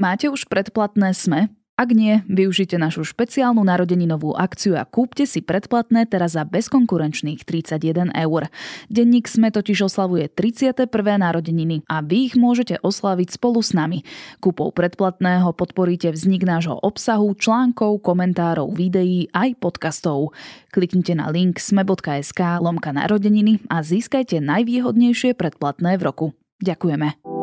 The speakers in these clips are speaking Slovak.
Máte už predplatné SME? Ak nie, využite našu špeciálnu narodeninovú akciu a kúpte si predplatné teraz za bezkonkurenčných 31 eur. Denník SME totiž oslavuje 31. narodeniny a vy ich môžete oslaviť spolu s nami. Kúpou predplatného podporíte vznik nášho obsahu, článkov, komentárov, videí aj podcastov. Kliknite na link sme.sk lomka narodeniny a získajte najvýhodnejšie predplatné v roku. Ďakujeme.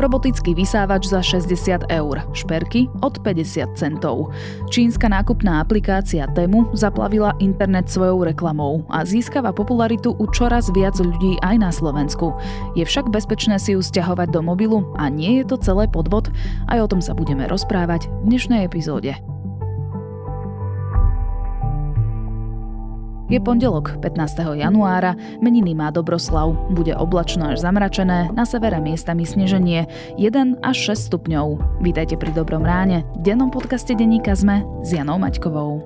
Robotický vysávač za 60 eur, šperky od 50 centov. Čínska nákupná aplikácia Temu zaplavila internet svojou reklamou a získava popularitu u čoraz viac ľudí aj na Slovensku. Je však bezpečné si ju stiahovať do mobilu a nie je to celé podvod? Aj o tom sa budeme rozprávať v dnešnej epizóde. Je pondelok, 15. januára, meniny má Dobroslav. Bude oblačno až zamračené, na severe miestami sneženie, 1 až 6 stupňov. Vítajte pri Dobrom ráne, v dennom podcaste Deníka sme s Janou Maťkovou.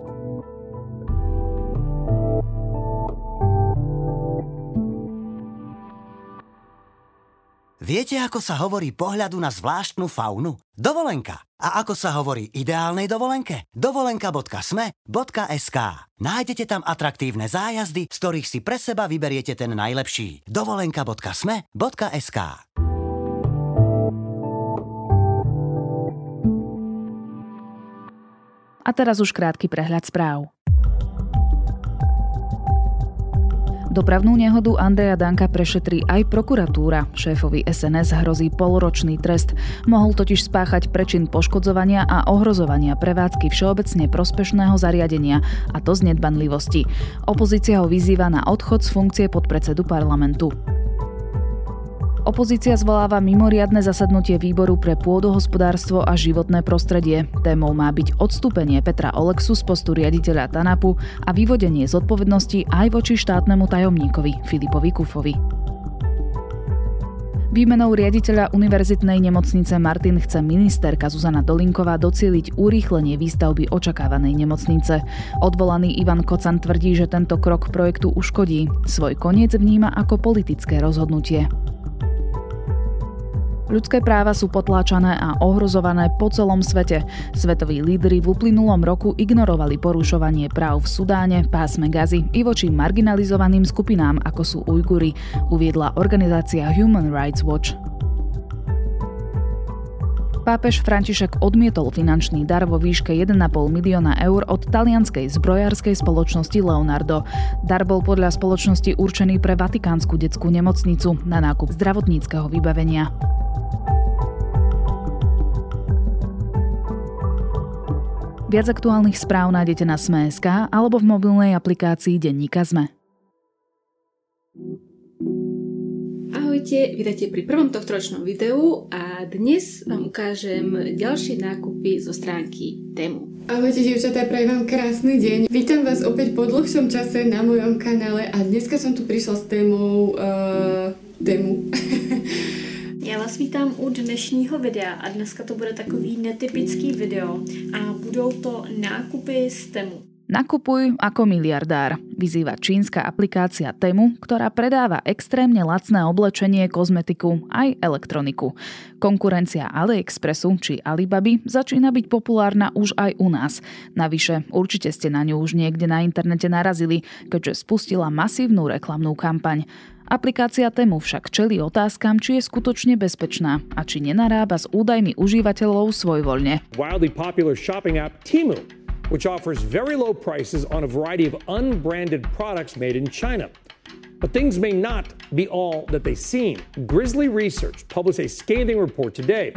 Viete, ako sa hovorí pohľadu na zvláštnu faunu? Dovolenka. A ako sa hovorí ideálnej dovolenke? Dovolenka.sme.sk Nájdete tam atraktívne zájazdy, z ktorých si pre seba vyberiete ten najlepší. Dovolenka.sme.sk A teraz už krátky prehľad správ. Dopravnú nehodu Andreja Danka prešetrí aj prokuratúra. Šéfovi SNS hrozí polročný trest. Mohol totiž spáchať prečin poškodzovania a ohrozovania prevádzky všeobecne prospešného zariadenia, a to z nedbanlivosti. Opozícia ho vyzýva na odchod z funkcie podpredsedu parlamentu. Opozícia zvoláva mimoriadne zasadnutie výboru pre pôdohospodárstvo a životné prostredie. Témou má byť odstúpenie Petra Olexu z postu riaditeľa TANAPu a vyvodenie zodpovednosti aj voči štátnemu tajomníkovi Filipovi Kufovi. Výmenou riaditeľa Univerzitnej nemocnice Martin chce ministerka Zuzana Dolinková docieliť urýchlenie výstavby očakávanej nemocnice. Odvolaný Ivan Kocan tvrdí, že tento krok projektu uškodí. Svoj koniec vníma ako politické rozhodnutie. Ľudské práva sú potláčané a ohrozované po celom svete. Svetoví lídry v uplynulom roku ignorovali porušovanie práv v Sudáne, pásme Gazy i voči marginalizovaným skupinám, ako sú Ujguri, uviedla organizácia Human Rights Watch. Pápež František odmietol finančný dar vo výške 1,5 milióna eur od talianskej zbrojárskej spoločnosti Leonardo. Dar bol podľa spoločnosti určený pre Vatikánsku detskú nemocnicu na nákup zdravotníckého vybavenia. Viac aktuálnych správ nájdete na Sme.sk alebo v mobilnej aplikácii Denníka Sme. Ahojte, vítajte pri prvom tohtoročnom videu a dnes vám ukážem ďalšie nákupy zo stránky Temu. Ahojte dievčatá, prajem vám krásny deň. Vítam vás opäť po dlhšom čase na mojom kanále a dneska som tu prišla s témou uh, Temu. Já vás vítám u dnešního videa a dneska to bude takový netypický video a budou to nákupy z Temu. Nakupuj ako miliardár, vyzýva čínska aplikácia Temu, ktorá predáva extrémne lacné oblečenie, kozmetiku aj elektroniku. Konkurencia AliExpressu či Alibaby začína byť populárna už aj u nás. Navyše, určite ste na ňu už niekde na internete narazili, keďže spustila masívnu reklamnú kampaň. Aplikácia Temu však čelí otázkam, či je skutočne bezpečná a či nenarába s údajmi užívateľov svojvoľne. Wildly popular shopping app Temu, which offers very low prices on a variety of unbranded products made in China. But things may not be all that they seem. Grizzly Research published a scathing report today,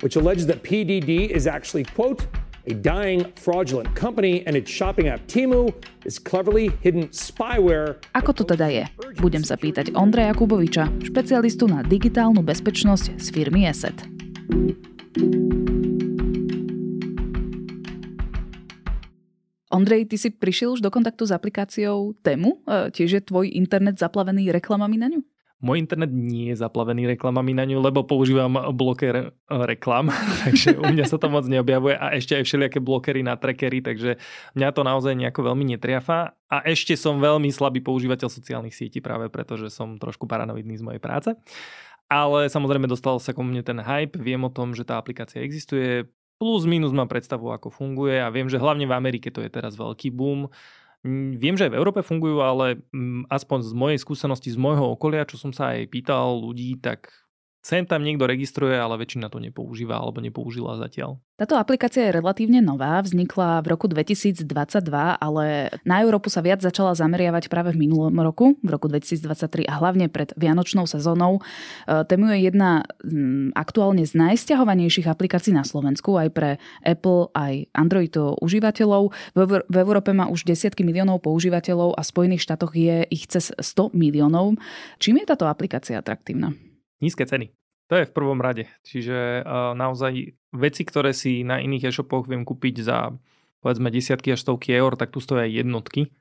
which alleges that PDD is actually, quote, a dying fraudulent company and its shopping app Timu is cleverly hidden spyware. Ako to teda je? Budem sa pýtať Ondreja Kuboviča, špecialistu na digitálnu bezpečnosť z firmy ESET. Ondrej, ty si prišiel už do kontaktu s aplikáciou Temu? E, tiež je tvoj internet zaplavený reklamami na ňu? Môj internet nie je zaplavený reklamami na ňu, lebo používam bloker e, reklam, takže u mňa sa to moc neobjavuje a ešte aj všelijaké blokery na trackery, takže mňa to naozaj nejako veľmi netriafa a ešte som veľmi slabý používateľ sociálnych sietí práve preto, že som trošku paranoidný z mojej práce. Ale samozrejme dostal sa ku mne ten hype, viem o tom, že tá aplikácia existuje, plus minus mám predstavu, ako funguje a viem, že hlavne v Amerike to je teraz veľký boom. Viem, že aj v Európe fungujú, ale aspoň z mojej skúsenosti, z môjho okolia, čo som sa aj pýtal ľudí, tak Sem tam niekto registruje, ale väčšina to nepoužíva alebo nepoužila zatiaľ. Táto aplikácia je relatívne nová, vznikla v roku 2022, ale na Európu sa viac začala zameriavať práve v minulom roku, v roku 2023 a hlavne pred Vianočnou sezónou. E, Tému je jedna aktuálne z najsťahovanejších aplikácií na Slovensku aj pre Apple, aj Android užívateľov. V Európe má už desiatky miliónov používateľov a v Spojených štátoch je ich cez 100 miliónov. Čím je táto aplikácia atraktívna? Nízke ceny. To je v prvom rade. Čiže uh, naozaj veci, ktoré si na iných e-shopoch viem kúpiť za povedzme desiatky až stovky eur, tak tu stoja jednotky.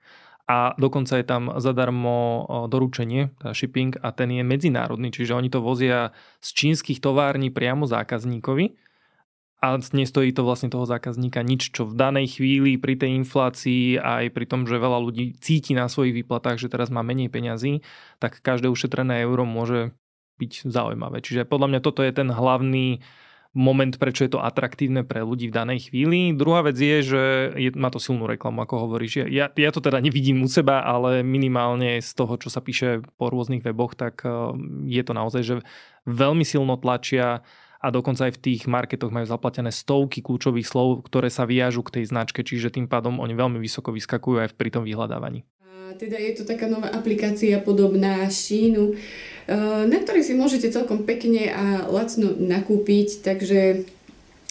A dokonca je tam zadarmo doručenie, teda shipping, a ten je medzinárodný, čiže oni to vozia z čínskych tovární priamo zákazníkovi a nestojí to vlastne toho zákazníka nič, čo v danej chvíli pri tej inflácii aj pri tom, že veľa ľudí cíti na svojich výplatách, že teraz má menej peňazí, tak každé ušetrené euro môže byť zaujímavé. Čiže podľa mňa toto je ten hlavný moment, prečo je to atraktívne pre ľudí v danej chvíli. Druhá vec je, že je, má to silnú reklamu, ako hovoríš. Ja, ja to teda nevidím u seba, ale minimálne z toho, čo sa píše po rôznych weboch, tak eh, je to naozaj, že veľmi silno tlačia a dokonca aj v tých marketoch majú zaplatené stovky kľúčových slov, ktoré sa viažu k tej značke, čiže tým pádom oni veľmi vysoko vyskakujú aj pri tom vyhľadávaní teda je to taká nová aplikácia podobná Šínu, na ktorej si môžete celkom pekne a lacno nakúpiť, takže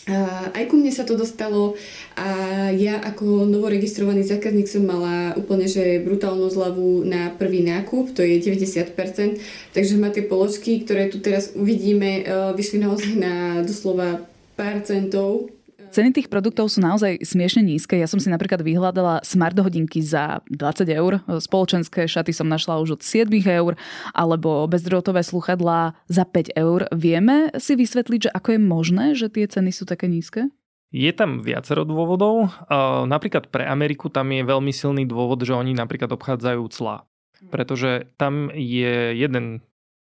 a aj ku mne sa to dostalo a ja ako novoregistrovaný zákazník som mala úplne že brutálnu zľavu na prvý nákup, to je 90%, takže ma tie položky, ktoré tu teraz uvidíme, eh, vyšli naozaj na doslova pár centov Ceny tých produktov sú naozaj smiešne nízke. Ja som si napríklad vyhľadala smart hodinky za 20 eur, spoločenské šaty som našla už od 7 eur, alebo bezdrôtové sluchadlá za 5 eur. Vieme si vysvetliť, že ako je možné, že tie ceny sú také nízke? Je tam viacero dôvodov. Napríklad pre Ameriku tam je veľmi silný dôvod, že oni napríklad obchádzajú clá. Pretože tam je jeden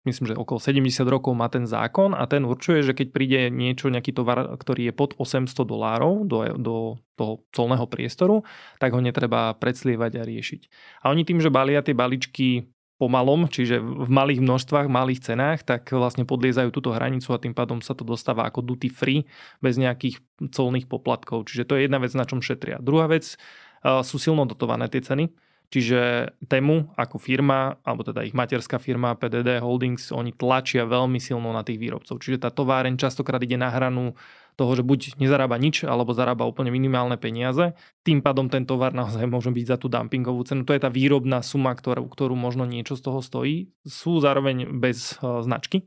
myslím, že okolo 70 rokov má ten zákon a ten určuje, že keď príde niečo, nejaký tovar, ktorý je pod 800 dolárov do, do toho colného priestoru, tak ho netreba predslievať a riešiť. A oni tým, že balia tie baličky pomalom, čiže v malých množstvách, malých cenách, tak vlastne podliezajú túto hranicu a tým pádom sa to dostáva ako duty free bez nejakých colných poplatkov. Čiže to je jedna vec, na čom šetria. Druhá vec, sú silno dotované tie ceny. Čiže Temu ako firma, alebo teda ich materská firma PDD Holdings, oni tlačia veľmi silno na tých výrobcov. Čiže tá továreň častokrát ide na hranu toho, že buď nezarába nič, alebo zarába úplne minimálne peniaze. Tým pádom ten tovar naozaj môže byť za tú dumpingovú cenu. To je tá výrobná suma, ktorú, ktorú možno niečo z toho stojí. Sú zároveň bez uh, značky,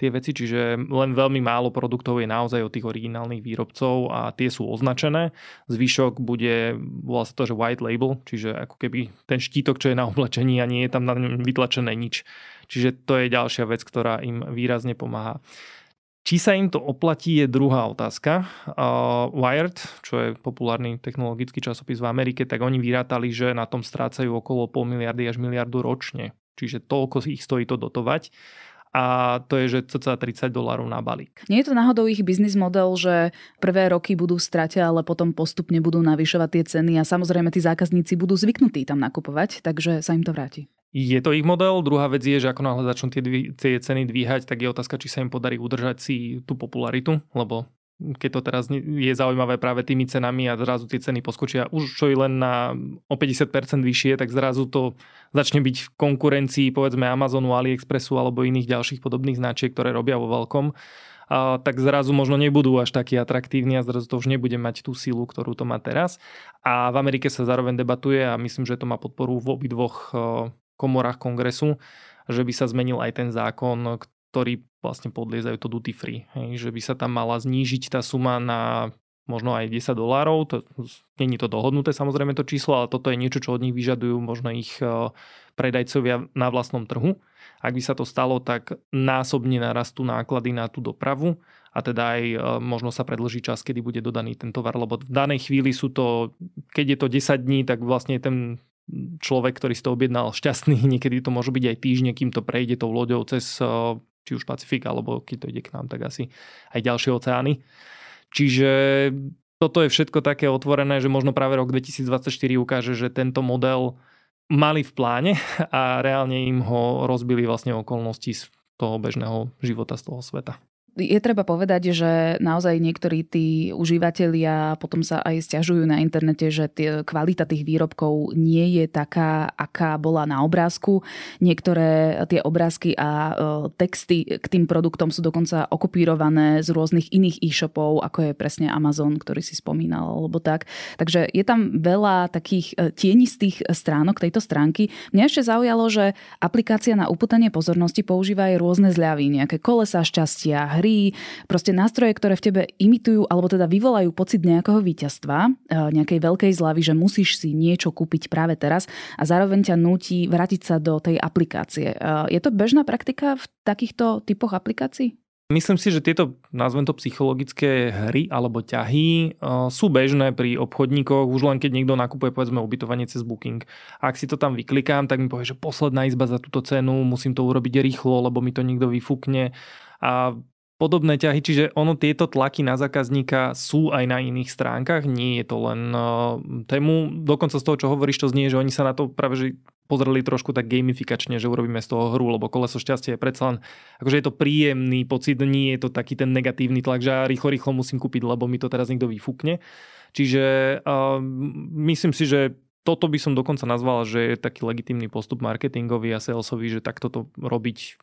tie veci, čiže len veľmi málo produktov je naozaj od tých originálnych výrobcov a tie sú označené. Zvyšok bude, volá sa to, že white label, čiže ako keby ten štítok, čo je na oblečení a nie je tam na ňom vytlačené nič. Čiže to je ďalšia vec, ktorá im výrazne pomáha. Či sa im to oplatí je druhá otázka. Uh, Wired, čo je populárny technologický časopis v Amerike, tak oni vyrátali, že na tom strácajú okolo pol miliardy až miliardu ročne. Čiže toľko ich stojí to dotovať a to je, že cca 30 dolárov na balík. Nie je to náhodou ich biznis model, že prvé roky budú v strate, ale potom postupne budú navyšovať tie ceny a samozrejme tí zákazníci budú zvyknutí tam nakupovať, takže sa im to vráti. Je to ich model. Druhá vec je, že ako náhle začnú tie, tie ceny dvíhať, tak je otázka, či sa im podarí udržať si tú popularitu, lebo keď to teraz je zaujímavé práve tými cenami a zrazu tie ceny poskočia už čo i len na o 50% vyššie, tak zrazu to začne byť v konkurencii povedzme Amazonu, AliExpressu alebo iných ďalších podobných značiek, ktoré robia vo veľkom. A, tak zrazu možno nebudú až takí atraktívni a zrazu to už nebude mať tú silu, ktorú to má teraz. A v Amerike sa zároveň debatuje a myslím, že to má podporu v obidvoch komorách kongresu, že by sa zmenil aj ten zákon, ktorí vlastne podliezajú to duty free. Hej, že by sa tam mala znížiť tá suma na možno aj 10 dolárov. To, není to dohodnuté samozrejme to číslo, ale toto je niečo, čo od nich vyžadujú možno ich e, predajcovia na vlastnom trhu. Ak by sa to stalo, tak násobne narastú náklady na tú dopravu a teda aj e, možno sa predlží čas, kedy bude dodaný ten tovar, lebo v danej chvíli sú to, keď je to 10 dní, tak vlastne ten človek, ktorý si to objednal šťastný, niekedy to môže byť aj týždne, kým to prejde tou loďou cez e, či už Pacifik, alebo keď to ide k nám, tak asi aj ďalšie oceány. Čiže toto je všetko také otvorené, že možno práve rok 2024 ukáže, že tento model mali v pláne a reálne im ho rozbili vlastne okolnosti z toho bežného života z toho sveta je treba povedať, že naozaj niektorí tí užívateľia potom sa aj stiažujú na internete, že tie, kvalita tých výrobkov nie je taká, aká bola na obrázku. Niektoré tie obrázky a e, texty k tým produktom sú dokonca okopírované z rôznych iných e-shopov, ako je presne Amazon, ktorý si spomínal, alebo tak. Takže je tam veľa takých e, tienistých stránok tejto stránky. Mňa ešte zaujalo, že aplikácia na uputanie pozornosti používa aj rôzne zľavy, nejaké kolesa šťastia, hry, proste nástroje, ktoré v tebe imitujú alebo teda vyvolajú pocit nejakého víťazstva, e, nejakej veľkej zľavy, že musíš si niečo kúpiť práve teraz a zároveň ťa núti vrátiť sa do tej aplikácie. E, je to bežná praktika v takýchto typoch aplikácií? Myslím si, že tieto, nazvem to psychologické hry alebo ťahy uh, sú bežné pri obchodníkoch, už len keď niekto nakupuje povedzme ubytovanie cez Booking. Ak si to tam vyklikám, tak mi povie, že posledná izba za túto cenu, musím to urobiť rýchlo, lebo mi to niekto vyfúkne. A podobné ťahy, čiže ono tieto tlaky na zákazníka sú aj na iných stránkach, nie je to len uh, tému. Dokonca z toho, čo hovoríš, to znie, že oni sa na to práve že pozreli trošku tak gamifikačne, že urobíme z toho hru, lebo koleso šťastia je predsa len, akože je to príjemný pocit, nie je to taký ten negatívny tlak, že ja rýchlo, rýchlo musím kúpiť, lebo mi to teraz niekto vyfúkne. Čiže uh, myslím si, že toto by som dokonca nazval, že je taký legitímny postup marketingový a salesový, že takto to robiť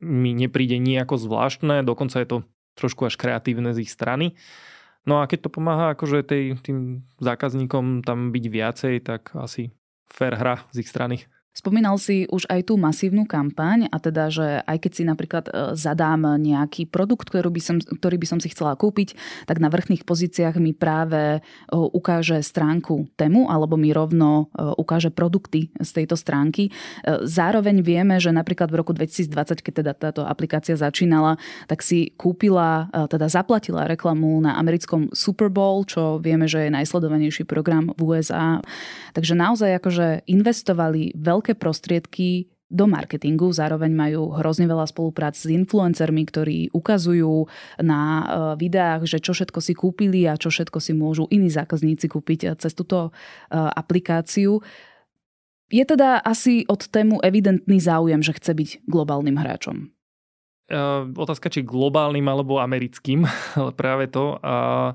mi nepríde nejako zvláštne, dokonca je to trošku až kreatívne z ich strany. No a keď to pomáha akože tej, tým zákazníkom tam byť viacej, tak asi fair hra z ich strany. Spomínal si už aj tú masívnu kampaň a teda, že aj keď si napríklad e, zadám nejaký produkt, ktorý by som, ktorý by som si chcela kúpiť, tak na vrchných pozíciách mi práve e, ukáže stránku tému alebo mi rovno e, ukáže produkty z tejto stránky. Zároveň vieme, že napríklad v roku 2020, keď teda táto aplikácia začínala, tak si kúpila, teda zaplatila reklamu na americkom Super Bowl, čo vieme, že je najsledovanejší program v USA. Takže naozaj akože investovali veľké veľké prostriedky do marketingu, zároveň majú hrozne veľa spoluprác s influencermi, ktorí ukazujú na e, videách, že čo všetko si kúpili a čo všetko si môžu iní zákazníci kúpiť e, cez túto e, aplikáciu. Je teda asi od tému evidentný záujem, že chce byť globálnym hráčom. Uh, otázka, či globálnym alebo americkým, ale práve to. Uh,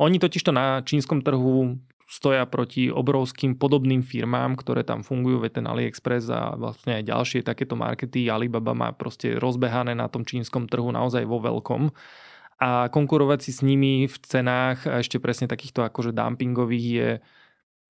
oni totižto na čínskom trhu stoja proti obrovským podobným firmám, ktoré tam fungujú, veď ten AliExpress a vlastne aj ďalšie takéto markety. Alibaba má proste rozbehané na tom čínskom trhu naozaj vo veľkom a konkurovať si s nimi v cenách a ešte presne takýchto akože dumpingových je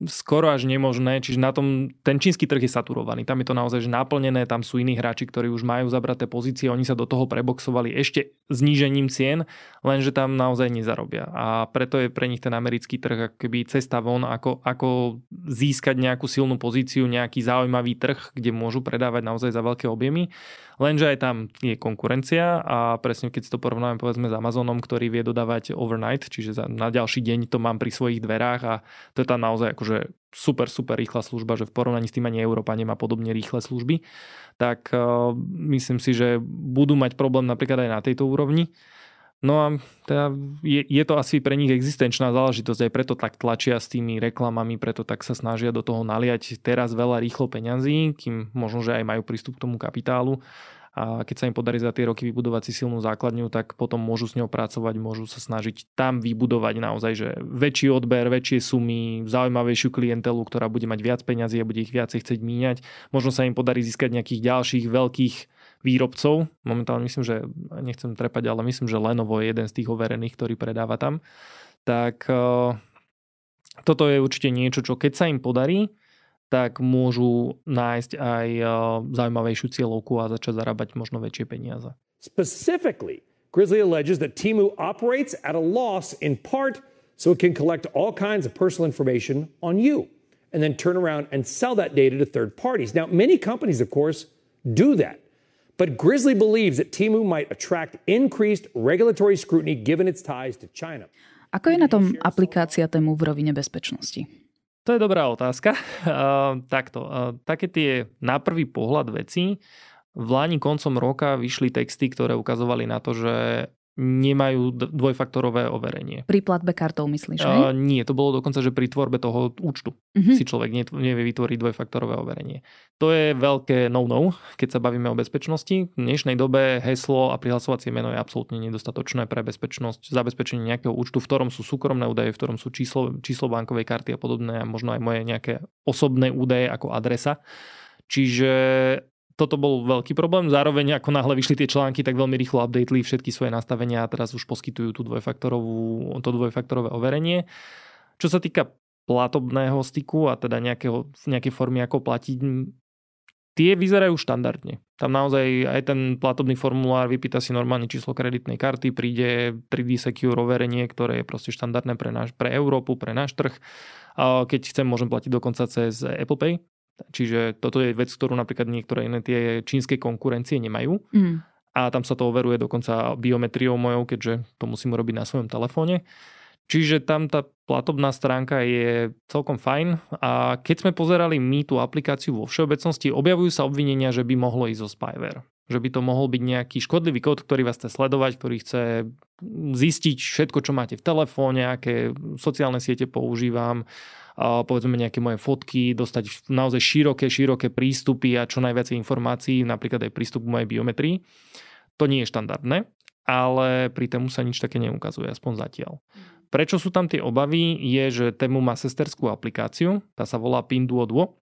skoro až nemožné, čiže na tom ten čínsky trh je saturovaný. Tam je to naozaj naplnené, tam sú iní hráči, ktorí už majú zabraté pozície, oni sa do toho preboxovali ešte znížením cien, lenže tam naozaj nezarobia. A preto je pre nich ten americký trh keby cesta von, ako, ako získať nejakú silnú pozíciu, nejaký zaujímavý trh, kde môžu predávať naozaj za veľké objemy. Lenže aj tam je konkurencia a presne keď si to porovnáme povedzme s Amazonom, ktorý vie dodávať overnight, čiže na ďalší deň to mám pri svojich dverách a to je tam naozaj akože super, super rýchla služba, že v porovnaní s tým ani Európa nemá podobne rýchle služby, tak uh, myslím si, že budú mať problém napríklad aj na tejto úrovni. No a teda je, je to asi pre nich existenčná záležitosť, aj preto tak tlačia s tými reklamami, preto tak sa snažia do toho naliať teraz veľa rýchlo peňazí, kým možno, že aj majú prístup k tomu kapitálu a keď sa im podarí za tie roky vybudovať si silnú základňu, tak potom môžu s ňou pracovať, môžu sa snažiť tam vybudovať naozaj že väčší odber, väčšie sumy, zaujímavejšiu klientelu, ktorá bude mať viac peňazí a bude ich viacej chcieť míňať. Možno sa im podarí získať nejakých ďalších veľkých výrobcov. Momentálne myslím, že nechcem trepať, ale myslím, že Lenovo je jeden z tých overených, ktorý predáva tam. Tak uh, toto je určite niečo, čo keď sa im podarí, tak môžu nájsť aj uh, zaujímavejšiu cieľovku a začať zarábať možno väčšie peniaze. Specifically, Grizzly alleges that Timu operates at a loss in part so it can collect all kinds of personal information on you and then turn around and sell that data to third parties. Now, many companies, of course, do that. But Grizzly believes that Timu might attract increased regulatory scrutiny given its ties to China. Ako je na tom aplikácia tému v rovine bezpečnosti? To je dobrá otázka. Uh, takto, uh, také tie na prvý pohľad veci, v Láni koncom roka vyšli texty, ktoré ukazovali na to, že nemajú dvojfaktorové overenie. Pri platbe kartou myslíš, Uh, nie, to bolo dokonca, že pri tvorbe toho účtu uh-huh. si človek nevie vytvoriť dvojfaktorové overenie. To je veľké no-no, keď sa bavíme o bezpečnosti. V dnešnej dobe heslo a prihlasovacie meno je absolútne nedostatočné pre bezpečnosť, zabezpečenie nejakého účtu, v ktorom sú súkromné údaje, v ktorom sú číslo, číslo bankovej karty a podobné a možno aj moje nejaké osobné údaje ako adresa. Čiže toto bol veľký problém. Zároveň ako náhle vyšli tie články, tak veľmi rýchlo updateli všetky svoje nastavenia a teraz už poskytujú tú dvojfaktorovú, to dvojfaktorové overenie. Čo sa týka platobného styku a teda nejakého, nejakej formy, ako platiť, tie vyzerajú štandardne. Tam naozaj aj ten platobný formulár vypýta si normálne číslo kreditnej karty, príde 3D Secure overenie, ktoré je proste štandardné pre, náš, pre Európu, pre náš trh. Keď chcem, môžem platiť dokonca cez Apple Pay, Čiže toto je vec, ktorú napríklad niektoré iné tie čínske konkurencie nemajú. Mm. A tam sa to overuje dokonca biometriou mojou, keďže to musím urobiť na svojom telefóne. Čiže tam tá platobná stránka je celkom fajn a keď sme pozerali my tú aplikáciu vo všeobecnosti, objavujú sa obvinenia, že by mohlo ísť o spyware. Že by to mohol byť nejaký škodlivý kód, ktorý vás chce sledovať, ktorý chce zistiť všetko, čo máte v telefóne, aké sociálne siete používam, povedzme nejaké moje fotky, dostať naozaj široké, široké prístupy a čo najviac informácií, napríklad aj prístup k mojej biometrii. To nie je štandardné, ale pri tému sa nič také neukazuje, aspoň zatiaľ. Prečo sú tam tie obavy, je, že tému má sesterskú aplikáciu, tá sa volá Pinduoduo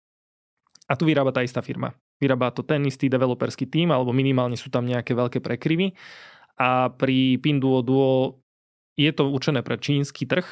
a tu vyrába tá istá firma. Vyrába to ten istý developerský tým, alebo minimálne sú tam nejaké veľké prekryvy. A pri Pinduoduo je to určené pre čínsky trh,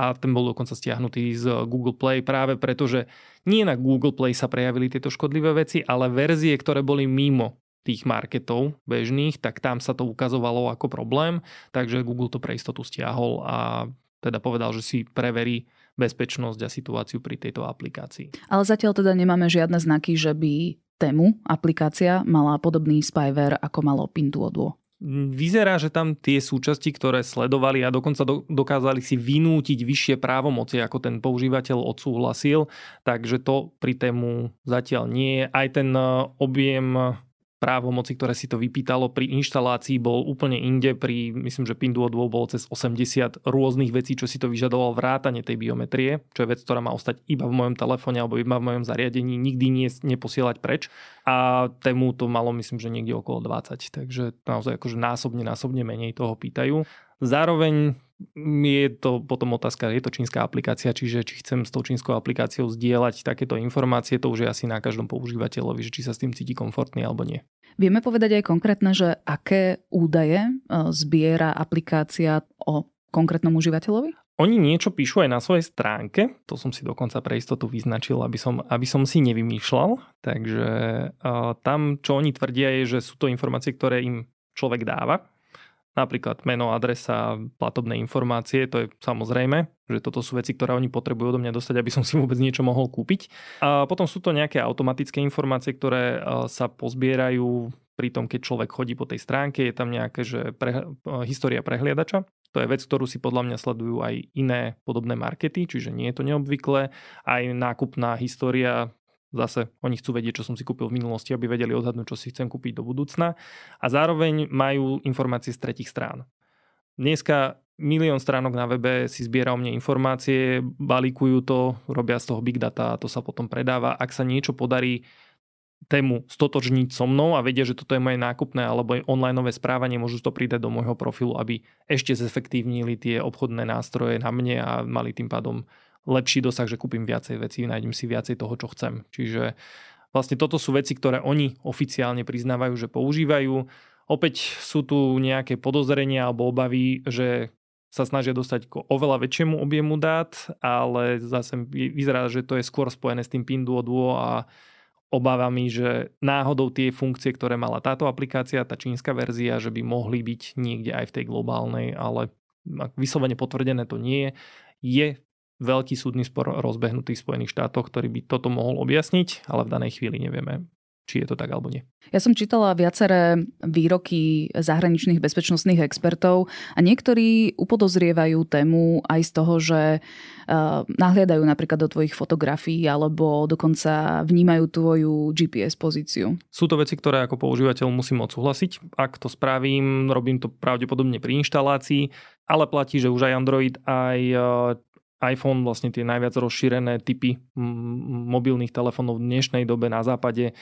a ten bol dokonca stiahnutý z Google Play práve preto, že nie na Google Play sa prejavili tieto škodlivé veci, ale verzie, ktoré boli mimo tých marketov bežných, tak tam sa to ukazovalo ako problém, takže Google to pre istotu stiahol a teda povedal, že si preverí bezpečnosť a situáciu pri tejto aplikácii. Ale zatiaľ teda nemáme žiadne znaky, že by tému aplikácia mala podobný spyware ako malo Pinduoduo. Vyzerá, že tam tie súčasti, ktoré sledovali a dokonca do, dokázali si vynútiť vyššie právomoci, ako ten používateľ odsúhlasil, takže to pri tému zatiaľ nie je. Aj ten e, objem právomoci, ktoré si to vypýtalo pri inštalácii, bol úplne inde. Pri, myslím, že Pinduoduo bolo cez 80 rôznych vecí, čo si to vyžadoval vrátane tej biometrie, čo je vec, ktorá má ostať iba v mojom telefóne alebo iba v mojom zariadení, nikdy nie, neposielať preč. A tému to malo, myslím, že niekde okolo 20, takže naozaj akože násobne, násobne menej toho pýtajú. Zároveň je to potom otázka, je to čínska aplikácia, čiže či chcem s tou čínskou aplikáciou zdieľať takéto informácie, to už je asi na každom používateľovi, že či sa s tým cíti komfortný alebo nie. Vieme povedať aj konkrétne, že aké údaje e, zbiera aplikácia o konkrétnom užívateľovi? Oni niečo píšu aj na svojej stránke, to som si dokonca pre istotu vyznačil, aby som, aby som si nevymýšľal. Takže uh, tam, čo oni tvrdia, je, že sú to informácie, ktoré im človek dáva, Napríklad meno, adresa, platobné informácie, to je samozrejme, že toto sú veci, ktoré oni potrebujú do mňa dostať, aby som si vôbec niečo mohol kúpiť. A potom sú to nejaké automatické informácie, ktoré e, sa pozbierajú pri tom, keď človek chodí po tej stránke, je tam nejaké, že pre, e, história prehliadača. To je vec, ktorú si podľa mňa sledujú aj iné podobné markety, čiže nie je to neobvyklé. Aj nákupná história Zase oni chcú vedieť, čo som si kúpil v minulosti, aby vedeli odhadnúť, čo si chcem kúpiť do budúcna. A zároveň majú informácie z tretich strán. Dneska milión stránok na webe si zbiera o mne informácie, balíkujú to, robia z toho big data a to sa potom predáva. Ak sa niečo podarí tému stotožniť so mnou a vedia, že toto je moje nákupné alebo online správanie, môžu to pridať do môjho profilu, aby ešte zefektívnili tie obchodné nástroje na mne a mali tým pádom lepší dosah, že kúpim viacej vecí, nájdem si viacej toho, čo chcem. Čiže vlastne toto sú veci, ktoré oni oficiálne priznávajú, že používajú. Opäť sú tu nejaké podozrenia alebo obavy, že sa snažia dostať k oveľa väčšiemu objemu dát, ale zase vyzerá, že to je skôr spojené s tým Pinduoduo a obávami, že náhodou tie funkcie, ktoré mala táto aplikácia, tá čínska verzia, že by mohli byť niekde aj v tej globálnej, ale vyslovene potvrdené to nie je, je veľký súdny spor rozbehnutý v Spojených štátoch, ktorý by toto mohol objasniť, ale v danej chvíli nevieme, či je to tak alebo nie. Ja som čítala viaceré výroky zahraničných bezpečnostných expertov a niektorí upodozrievajú tému aj z toho, že uh, nahliadajú napríklad do tvojich fotografií alebo dokonca vnímajú tvoju GPS pozíciu. Sú to veci, ktoré ako používateľ musím odsúhlasiť. Ak to spravím, robím to pravdepodobne pri inštalácii, ale platí, že už aj Android, aj iPhone, vlastne tie najviac rozšírené typy mobilných telefónov v dnešnej dobe na západe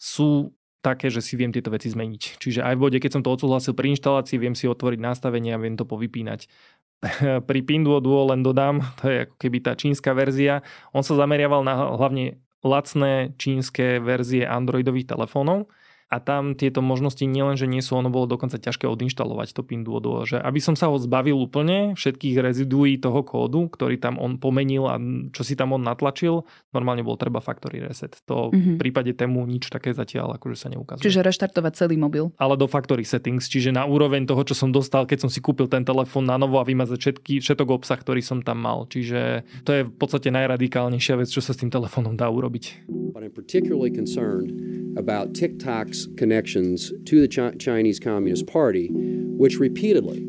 sú také, že si viem tieto veci zmeniť. Čiže aj v bode, keď som to odsúhlasil pri inštalácii, viem si otvoriť nastavenie a viem to povypínať. pri Pinduoduo len dodám, to je ako keby tá čínska verzia, on sa zameriaval na hlavne lacné čínske verzie Androidových telefónov, a tam tieto možnosti nielen, že nie sú, ono bolo dokonca ťažké odinštalovať to Pinduoduo, že aby som sa ho zbavil úplne všetkých reziduí toho kódu, ktorý tam on pomenil a čo si tam on natlačil, normálne bol treba factory reset. To mm-hmm. v prípade tému nič také zatiaľ akože sa neukazuje. Čiže reštartovať celý mobil. Ale do factory settings, čiže na úroveň toho, čo som dostal, keď som si kúpil ten telefón na novo a vymazať všetky, všetok obsah, ktorý som tam mal. Čiže to je v podstate najradikálnejšia vec, čo sa s tým telefónom dá urobiť. But I'm particularly concerned about TikTok's connections to the Ch- Chinese Communist Party, which repeatedly,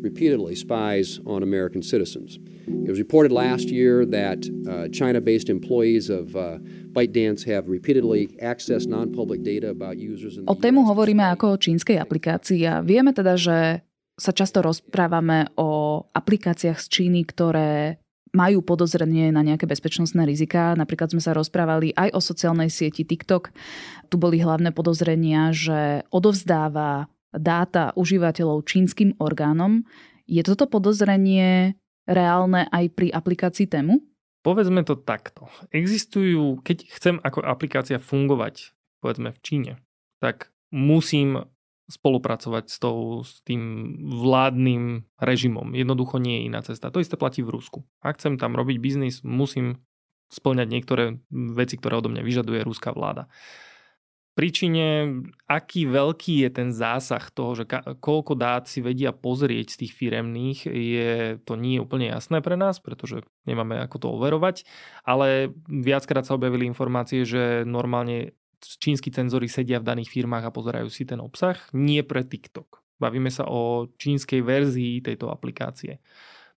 repeatedly spies on American citizens. It was reported last year that uh, China-based employees of uh, ByteDance have repeatedly accessed non-public data about users in the O tému hovoríme ako o čínskej aplikácii a vieme teda, že sa často rozprávame o aplikáciách z Číny, ktoré majú podozrenie na nejaké bezpečnostné rizika. Napríklad sme sa rozprávali aj o sociálnej sieti TikTok. Tu boli hlavné podozrenia, že odovzdáva dáta užívateľov čínskym orgánom. Je toto podozrenie reálne aj pri aplikácii tému? Povedzme to takto. Existujú, keď chcem ako aplikácia fungovať, povedzme v Číne, tak musím spolupracovať s, tou, s tým vládnym režimom. Jednoducho nie je iná cesta. To isté platí v Rusku. Ak chcem tam robiť biznis, musím splňať niektoré veci, ktoré odo mňa vyžaduje ruská vláda. Príčine, aký veľký je ten zásah toho, že ka- koľko dát si vedia pozrieť z tých firemných, je to nie je úplne jasné pre nás, pretože nemáme ako to overovať, ale viackrát sa objavili informácie, že normálne čínsky cenzory sedia v daných firmách a pozerajú si ten obsah, nie pre TikTok. Bavíme sa o čínskej verzii tejto aplikácie.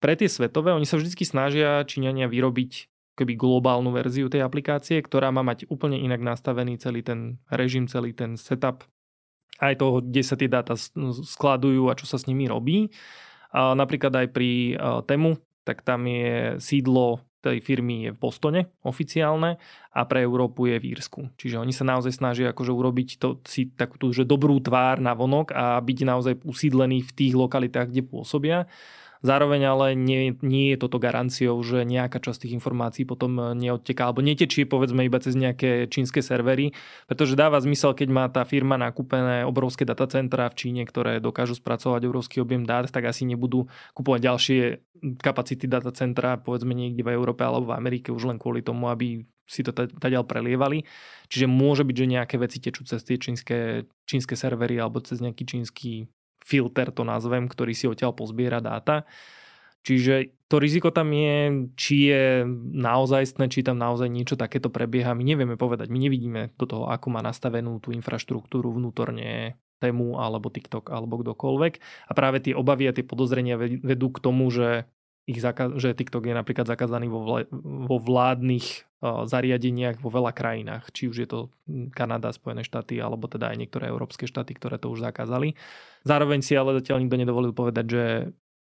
Pre tie svetové, oni sa vždy snažia Číňania vyrobiť keby globálnu verziu tej aplikácie, ktorá má mať úplne inak nastavený celý ten režim, celý ten setup, aj toho, kde sa tie dáta skladujú a čo sa s nimi robí. Napríklad aj pri tému, tak tam je sídlo tej firmy je v Bostone oficiálne a pre Európu je v Írsku. Čiže oni sa naozaj snažia akože urobiť to, si takú tú, že dobrú tvár na vonok a byť naozaj usídlený v tých lokalitách, kde pôsobia. Zároveň ale nie, nie je toto garanciou, že nejaká časť tých informácií potom neodteká alebo netečie povedzme iba cez nejaké čínske servery, pretože dáva zmysel, keď má tá firma nakúpené obrovské datacentra v Číne, ktoré dokážu spracovať obrovský objem dát, tak asi nebudú kupovať ďalšie kapacity datacentra povedzme niekde v Európe alebo v Amerike už len kvôli tomu, aby si to tadiaľ prelievali. Čiže môže byť, že nejaké veci tečú cez tie čínske, čínske servery alebo cez nejaký čínsky filter to nazvem, ktorý si odtiaľ pozbiera dáta. Čiže to riziko tam je, či je naozajstné, či tam naozaj niečo takéto prebieha. My nevieme povedať, my nevidíme do toho, ako má nastavenú tú infraštruktúru vnútorne tému alebo TikTok alebo kdokoľvek. A práve tie obavy a tie podozrenia vedú k tomu, že ich zakaz- že TikTok je napríklad zakázaný vo, vla- vo vládnych zariadeniach vo veľa krajinách, či už je to Kanada, Spojené štáty, alebo teda aj niektoré európske štáty, ktoré to už zakázali. Zároveň si ale zatiaľ nikto nedovolil povedať, že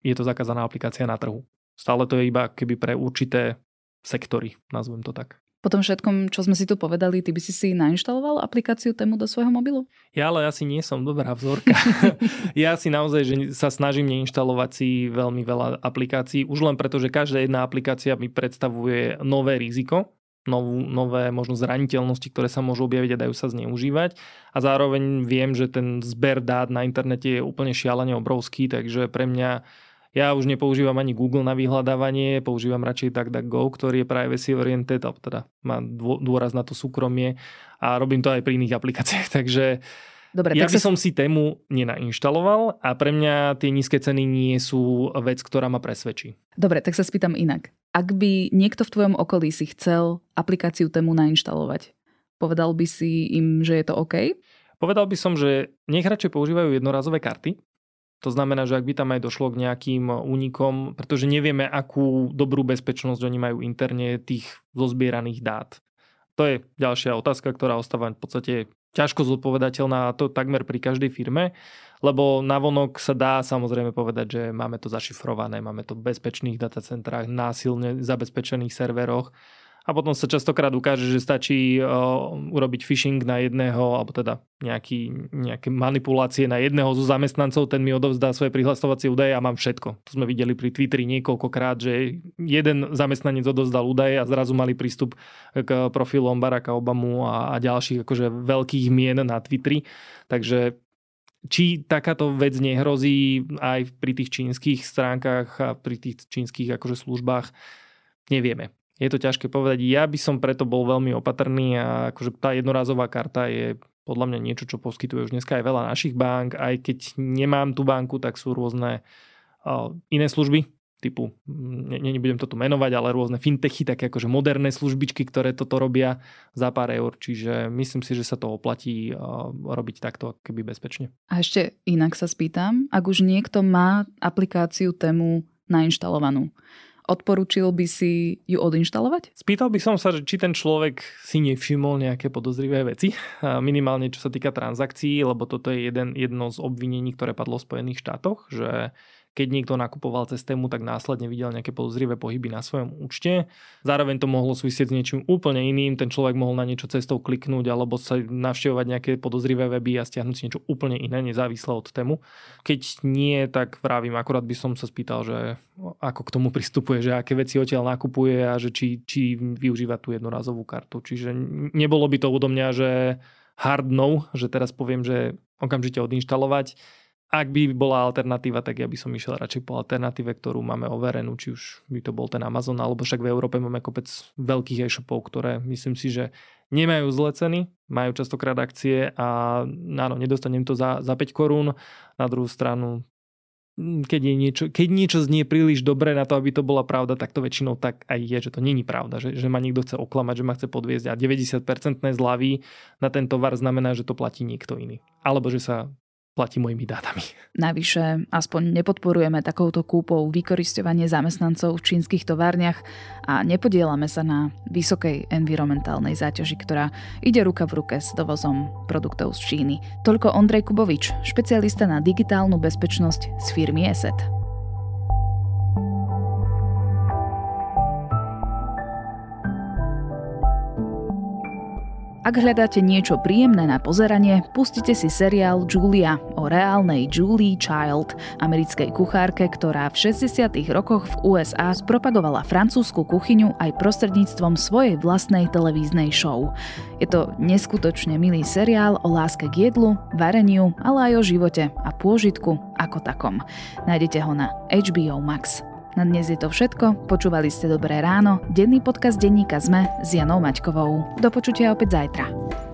je to zakázaná aplikácia na trhu. Stále to je iba keby pre určité sektory, nazvem to tak. Po tom všetkom, čo sme si tu povedali, ty by si si nainštaloval aplikáciu tému do svojho mobilu? Ja ale asi nie som dobrá vzorka. ja si naozaj že sa snažím neinštalovať si veľmi veľa aplikácií, už len preto, že každá jedna aplikácia mi predstavuje nové riziko, novú, nové možno zraniteľnosti, ktoré sa môžu objaviť a dajú sa zneužívať. A zároveň viem, že ten zber dát na internete je úplne šialene obrovský, takže pre mňa ja už nepoužívam ani Google na vyhľadávanie, používam radšej DuckDuckGo, ktorý je privacy oriented, teda má dôraz na to súkromie a robím to aj pri iných aplikáciách, takže Dobre, ja tak by sa... som si tému nenainštaloval a pre mňa tie nízke ceny nie sú vec, ktorá ma presvedčí. Dobre, tak sa spýtam inak. Ak by niekto v tvojom okolí si chcel aplikáciu tému nainštalovať, povedal by si im, že je to OK? Povedal by som, že nech radšej používajú jednorazové karty. To znamená, že ak by tam aj došlo k nejakým únikom, pretože nevieme, akú dobrú bezpečnosť oni majú interne tých zozbieraných dát. To je ďalšia otázka, ktorá ostáva v podstate ťažko zodpovedateľná a to takmer pri každej firme, lebo navonok sa dá samozrejme povedať, že máme to zašifrované, máme to v bezpečných datacentrách, násilne zabezpečených serveroch a potom sa častokrát ukáže, že stačí uh, urobiť phishing na jedného, alebo teda nejaký, nejaké manipulácie na jedného zo zamestnancov, ten mi odovzdá svoje prihlasovacie údaje a mám všetko. To sme videli pri Twitteri niekoľkokrát, že jeden zamestnanec odovzdal údaje a zrazu mali prístup k profilom Baracka Obamu a, a ďalších akože veľkých mien na Twitteri. Takže či takáto vec nehrozí aj pri tých čínskych stránkach a pri tých čínskych akože službách, nevieme je to ťažké povedať. Ja by som preto bol veľmi opatrný a akože tá jednorázová karta je podľa mňa niečo, čo poskytuje už dneska aj veľa našich bank. Aj keď nemám tú banku, tak sú rôzne iné služby, typu, ne, nebudem to tu menovať, ale rôzne fintechy, také akože moderné službičky, ktoré toto robia za pár eur. Čiže myslím si, že sa to oplatí robiť takto keby bezpečne. A ešte inak sa spýtam, ak už niekto má aplikáciu tému nainštalovanú, Odporúčil by si ju odinštalovať? Spýtal by som sa, či ten človek si nevšimol nejaké podozrivé veci, minimálne čo sa týka transakcií, lebo toto je jeden, jedno z obvinení, ktoré padlo v Spojených štátoch, že keď niekto nakupoval cez tému, tak následne videl nejaké podozrivé pohyby na svojom účte. Zároveň to mohlo súvisieť s niečím úplne iným. Ten človek mohol na niečo cestou kliknúť alebo sa navštevovať nejaké podozrivé weby a stiahnuť si niečo úplne iné, nezávisle od tému. Keď nie, tak vravím, akorát by som sa spýtal, že ako k tomu pristupuje, že aké veci odtiaľ nakupuje a že či, či využíva tú jednorazovú kartu. Čiže nebolo by to odo mňa, že hard no, že teraz poviem, že okamžite odinštalovať ak by bola alternatíva, tak ja by som išiel radšej po alternatíve, ktorú máme overenú, či už by to bol ten Amazon, alebo však v Európe máme kopec veľkých e-shopov, ktoré myslím si, že nemajú zlé ceny, majú častokrát akcie a áno, nedostanem to za, za 5 korún. Na druhú stranu, mm, keď, je niečo, keď niečo znie príliš dobre na to, aby to bola pravda, tak to väčšinou tak aj je, že to není pravda, že, že ma niekto chce oklamať, že ma chce podviezť a 90% zľavy na ten tovar znamená, že to platí niekto iný. Alebo že sa platí mojimi dátami. Navyše, aspoň nepodporujeme takouto kúpou vykoristovanie zamestnancov v čínskych továrniach a nepodielame sa na vysokej environmentálnej záťaži, ktorá ide ruka v ruke s dovozom produktov z Číny. Toľko Ondrej Kubovič, špecialista na digitálnu bezpečnosť z firmy ESET. Ak hľadáte niečo príjemné na pozeranie, pustite si seriál Julia o reálnej Julie Child, americkej kuchárke, ktorá v 60. rokoch v USA spropagovala francúzsku kuchyňu aj prostredníctvom svojej vlastnej televíznej show. Je to neskutočne milý seriál o láske k jedlu, vareniu, ale aj o živote a pôžitku ako takom. Nájdete ho na HBO Max. Na dnes je to všetko. Počúvali ste Dobré ráno, denný podcast denníka ZME s Janou Maťkovou. Do počutia opäť zajtra.